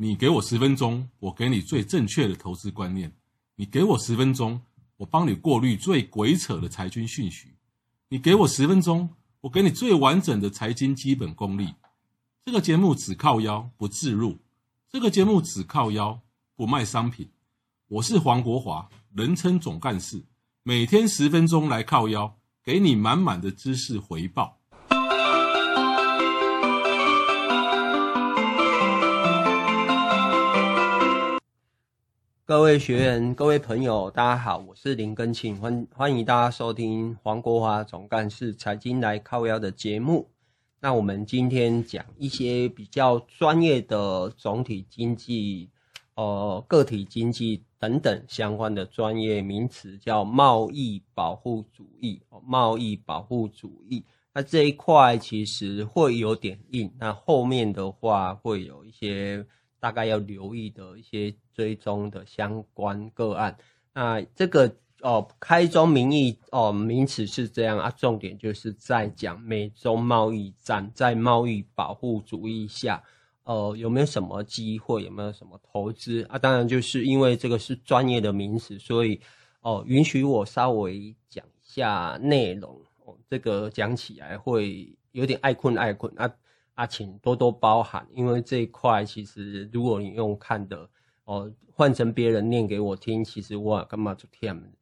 你给我十分钟，我给你最正确的投资观念；你给我十分钟，我帮你过滤最鬼扯的财经讯息；你给我十分钟，我给你最完整的财经基本功力。这个节目只靠腰不置入，这个节目只靠腰不卖商品。我是黄国华，人称总干事，每天十分钟来靠腰，给你满满的知识回报。各位学员、各位朋友，大家好，我是林根庆，欢欢迎大家收听黄国华总干事财经来靠腰的节目。那我们今天讲一些比较专业的总体经济、呃个体经济等等相关的专业名词，叫贸易保护主义。贸易保护主义，那这一块其实会有点硬，那后面的话会有一些。大概要留意的一些追踪的相关个案，那这个哦，开宗明义哦，名词是这样啊，重点就是在讲美中贸易战，在贸易保护主义下，呃，有没有什么机会，有没有什么投资啊？当然，就是因为这个是专业的名词，所以哦，允许我稍微讲一下内容哦，这个讲起来会有点爱困爱困啊。啊，请多多包涵，因为这一块其实如果你用看的哦，换成别人念给我听，其实我干嘛就听，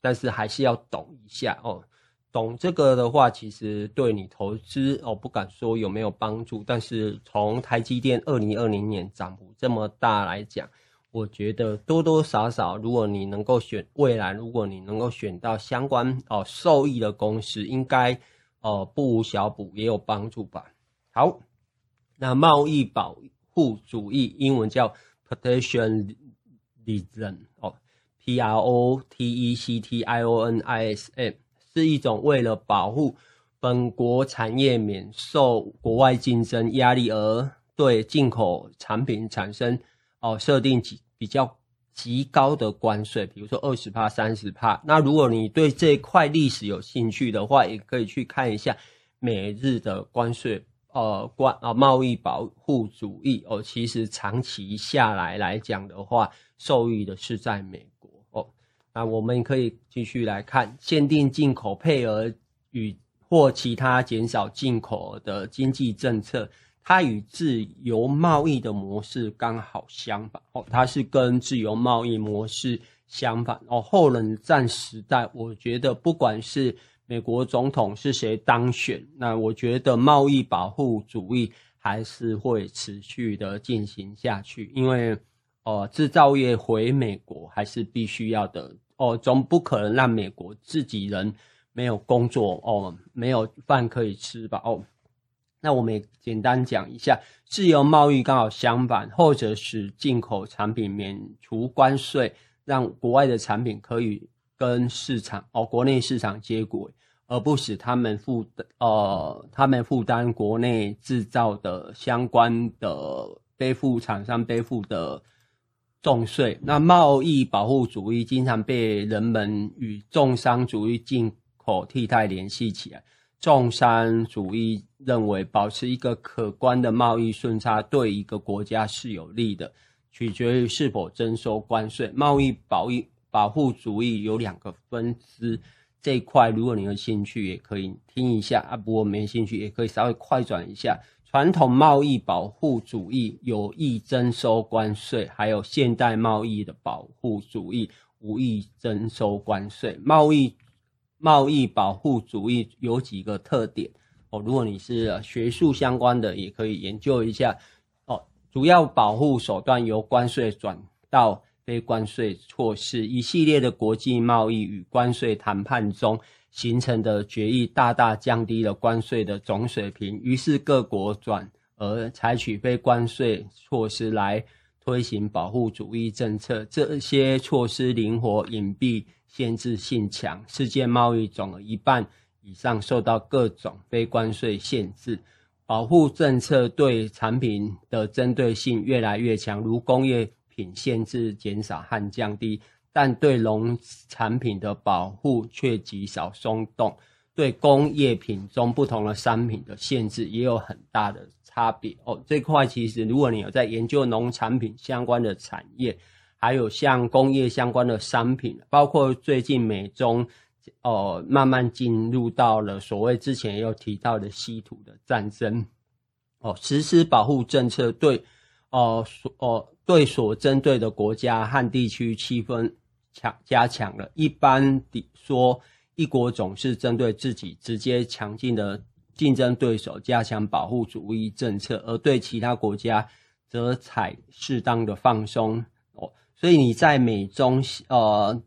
但是还是要懂一下哦。懂这个的话，其实对你投资哦，不敢说有没有帮助，但是从台积电二零二零年涨幅这么大来讲，我觉得多多少少，如果你能够选未来，如果你能够选到相关哦受益的公司，应该哦不无小补，也有帮助吧。好。那贸易保护主义，英文叫 protectionism 哦，P R O T E C T I O N I S M，是一种为了保护本国产业免受国外竞争压力而对进口产品产生哦设定极比较极高的关税，比如说二十帕、三十帕。那如果你对这块历史有兴趣的话，也可以去看一下美日的关税。呃，关啊，贸易保护主义哦，其实长期下来来讲的话，受益的是在美国哦。那我们可以继续来看，限定进口配额与或其他减少进口的经济政策，它与自由贸易的模式刚好相反哦，它是跟自由贸易模式相反哦。后冷战时代，我觉得不管是美国总统是谁当选？那我觉得贸易保护主义还是会持续的进行下去，因为呃，制造业回美国还是必须要的哦，总不可能让美国自己人没有工作哦，没有饭可以吃吧？哦，那我们也简单讲一下，自由贸易刚好相反，或者使进口产品免除关税，让国外的产品可以。跟市场哦，国内市场接轨，而不使他们负呃，他们负担国内制造的相关的背负厂商背负的重税。那贸易保护主义经常被人们与重商主义进口替代联系起来。重商主义认为，保持一个可观的贸易顺差对一个国家是有利的，取决于是否征收关税。贸易保育。保护主义有两个分支，这一块如果你有兴趣，也可以听一下啊；不过没兴趣，也可以稍微快转一下。传统贸易保护主义有意征收关税，还有现代贸易的保护主义无意征收关税。贸易贸易保护主义有几个特点哦，如果你是学术相关的，也可以研究一下哦。主要保护手段由关税转到。非关税措施，一系列的国际贸易与关税谈判中形成的决议，大大降低了关税的总水平。于是各国转而采取非关税措施来推行保护主义政策。这些措施灵活、隐蔽、限制性强。世界贸易总额一半以上受到各种非关税限制。保护政策对产品的针对性越来越强，如工业。品限制减少和降低，但对农产品的保护却极少松动。对工业品中不同的商品的限制也有很大的差别哦。这块其实如果你有在研究农产品相关的产业，还有像工业相关的商品，包括最近美中哦慢慢进入到了所谓之前也有提到的稀土的战争哦，实施保护政策对哦所哦对所针对的国家和地区气氛强加强了。一般的说。一国总是针对自己直接强劲的竞争对手加强保护主义政策，而对其他国家则采适当的放松。哦，所以你在美中呃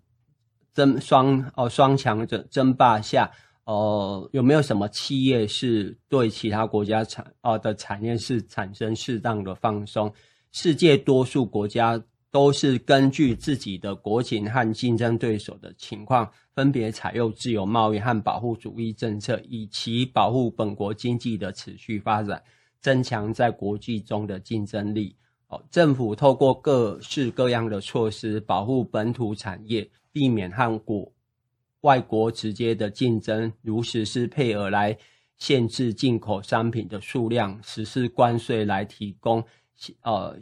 争双哦双强的争霸下，呃有没有什么企业是对其他国家产、呃、的产业是产生适当的放松？世界多数国家。都是根据自己的国情和竞争对手的情况，分别采用自由贸易和保护主义政策，以其保护本国经济的持续发展，增强在国际中的竞争力。哦，政府透过各式各样的措施保护本土产业，避免和国外国直接的竞争，如实施配额来限制进口商品的数量，实施关税来提供呃。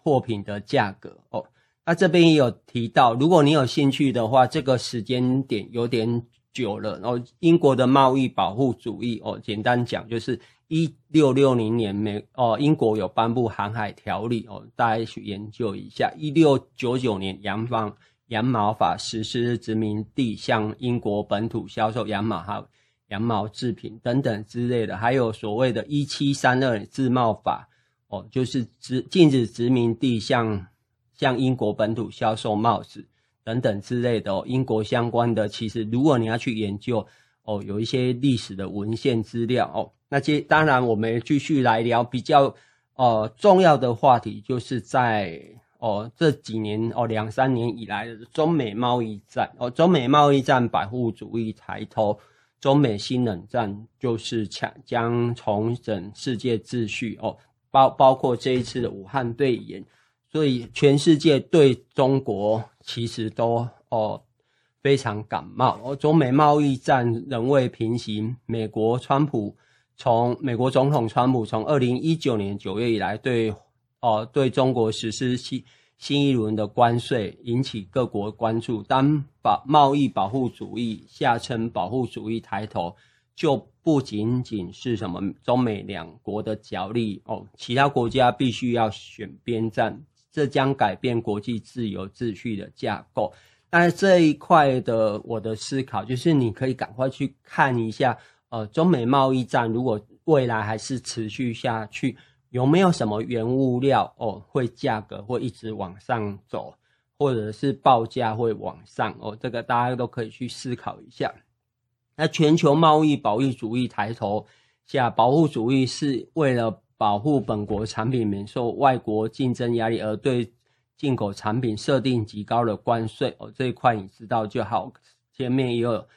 货品的价格哦，那这边也有提到，如果你有兴趣的话，这个时间点有点久了。然后英国的贸易保护主义哦，简单讲就是一六六零年美哦，英国有颁布航海条例哦，大家去研究一下。一六九九年洋方羊毛法实施，殖民地向英国本土销售羊毛哈羊毛制品等等之类的，还有所谓的一七三二自贸法。哦，就是殖禁止殖民地向向英国本土销售帽子等等之类的哦，英国相关的，其实如果你要去研究哦，有一些历史的文献资料哦，那接当然我们继续来聊比较呃重要的话题，就是在哦这几年哦两三年以来的中美贸易战哦，中美贸易战保护主义抬头，中美新冷战就是强将重整世界秩序哦。包包括这一次的武汉肺炎，所以全世界对中国其实都哦非常感冒。哦，中美贸易战仍未平息。美国川普从美国总统川普从二零一九年九月以来对哦对中国实施新新一轮的关税，引起各国关注。当保贸易保护主义下称保护主义抬头。就不仅仅是什么中美两国的角力哦，其他国家必须要选边站，这将改变国际自由秩序的架构。但是这一块的我的思考就是，你可以赶快去看一下，呃，中美贸易战如果未来还是持续下去，有没有什么原物料哦会价格会一直往上走，或者是报价会往上哦，这个大家都可以去思考一下。那全球贸易保护主义抬头下，保护主义是为了保护本国产品免受外国竞争压力，而对进口产品设定极高的关税。哦，这一块你知道就好。前面也有，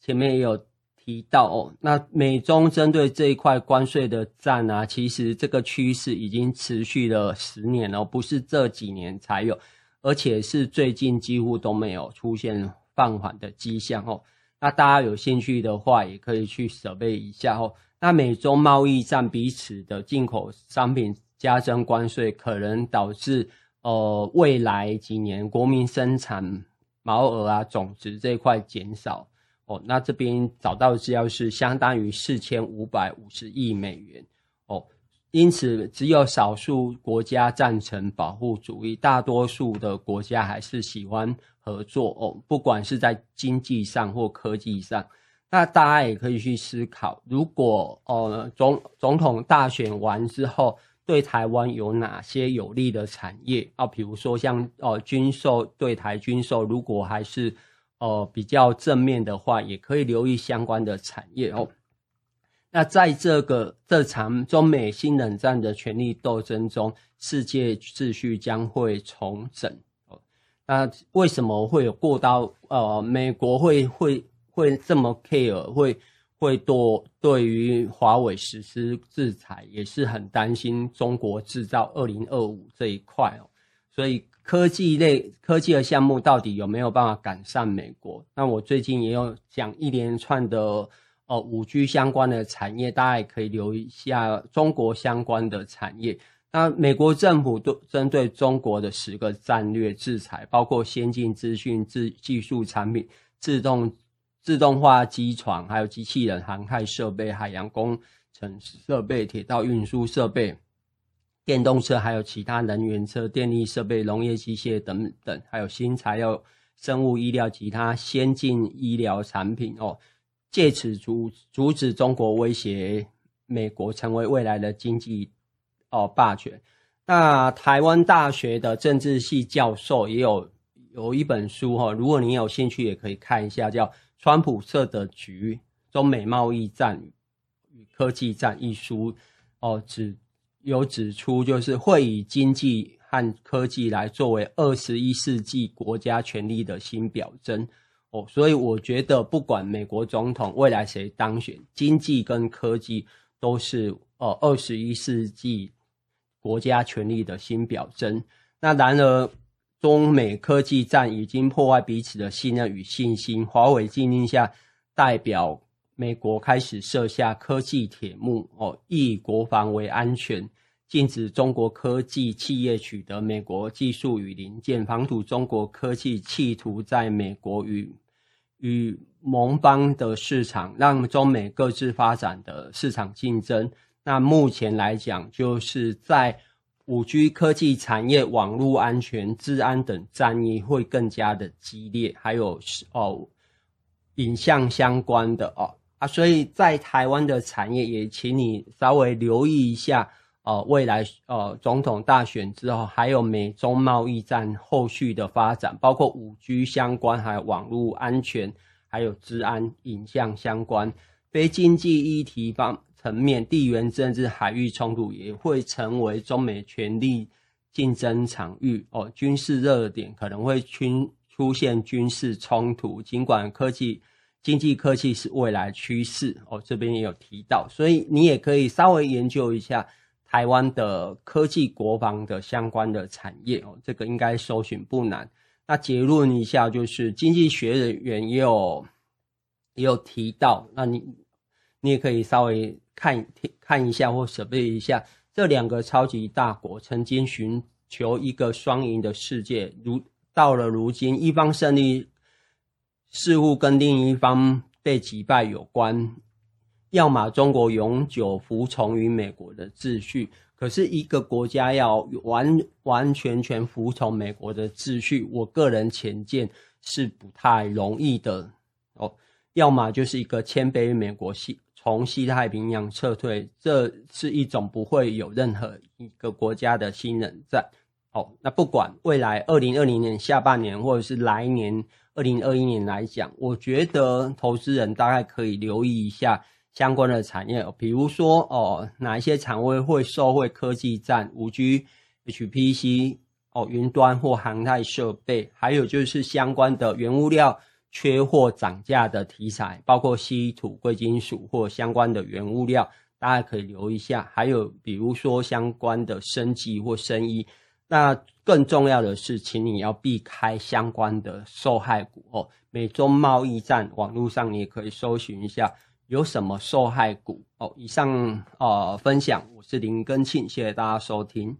前面也有提到哦。那美中针对这一块关税的战啊，其实这个趋势已经持续了十年了，不是这几年才有，而且是最近几乎都没有出现放缓的迹象哦。那大家有兴趣的话，也可以去准备一下哦。那美中贸易战彼此的进口商品加征关税，可能导致呃未来几年国民生产毛额啊总值这一块减少哦。那这边找到的资料是相当于四千五百五十亿美元哦。因此，只有少数国家赞成保护主义，大多数的国家还是喜欢。合作哦，不管是在经济上或科技上，那大家也可以去思考，如果呃总总统大选完之后，对台湾有哪些有利的产业啊？比如说像呃军售对台军售，如果还是呃比较正面的话，也可以留意相关的产业哦。那在这个这场中美新冷战的权力斗争中，世界秩序将会重整哦。那为什么会有过到呃美国会会会这么 care，会会多对于华为实施制裁，也是很担心中国制造二零二五这一块哦。所以科技类科技的项目到底有没有办法赶上美国？那我最近也有讲一连串的呃五 G 相关的产业，大家也可以留意一下中国相关的产业。那美国政府都针对中国的十个战略制裁，包括先进资讯、技技术产品、自动自动化机床，还有机器人、航太设备、海洋工程设备、铁道运输设备、电动车，还有其他能源车、电力设备、农业机械等等，还有新材料、生物医疗、其他先进医疗产品哦，借此阻阻止中国威胁美国成为未来的经济。哦，霸权。那台湾大学的政治系教授也有有一本书哈，如果你有兴趣，也可以看一下，叫《川普设的局：中美贸易战与科技战》一书。哦，指有指出，就是会以经济和科技来作为二十一世纪国家权力的新表征。哦，所以我觉得，不管美国总统未来谁当选，经济跟科技都是呃二十一世纪。国家权力的新表征。那然而，中美科技战已经破坏彼此的信任与信心。华为禁令下，代表美国开始设下科技铁幕哦，以国防为安全，禁止中国科技企业取得美国技术与零件，防堵中国科技企图在美国与与盟邦的市场，让中美各自发展的市场竞争。那目前来讲，就是在五 G 科技产业、网络安全、治安等战役会更加的激烈，还有哦，影像相关的哦啊，所以在台湾的产业也请你稍微留意一下呃，未来呃总统大选之后，还有美中贸易战后续的发展，包括五 G 相关，还有网络安全，还有治安、影像相关，非经济议题方。层面、地缘政治、海域冲突也会成为中美权力竞争场域哦。军事热点可能会出出现军事冲突，尽管科技、经济科技是未来趋势哦。这边也有提到，所以你也可以稍微研究一下台湾的科技国防的相关的产业哦。这个应该搜寻不难。那结论一下，就是经济学人员也有也有提到，那你你也可以稍微。看看一下或准备一下，这两个超级大国曾经寻求一个双赢的世界，如到了如今，一方胜利似乎跟另一方被击败有关。要么中国永久服从于美国的秩序，可是一个国家要完完全全服从美国的秩序，我个人浅见是不太容易的哦。要么就是一个谦卑美国西。从西太平洋撤退，这是一种不会有任何一个国家的新冷战。哦，那不管未来二零二零年下半年，或者是来年二零二一年来讲，我觉得投资人大概可以留意一下相关的产业，比如说哦，哪一些产业会受惠科技战、五 G、HPC、哦云端或航太设备，还有就是相关的原物料。缺货涨价的题材，包括稀土、贵金属或相关的原物料，大家可以留意一下。还有比如说相关的生技或生医。那更重要的是，请你要避开相关的受害股哦。美中贸易战，网络上你也可以搜寻一下有什么受害股哦。以上呃分享，我是林根庆，谢谢大家收听。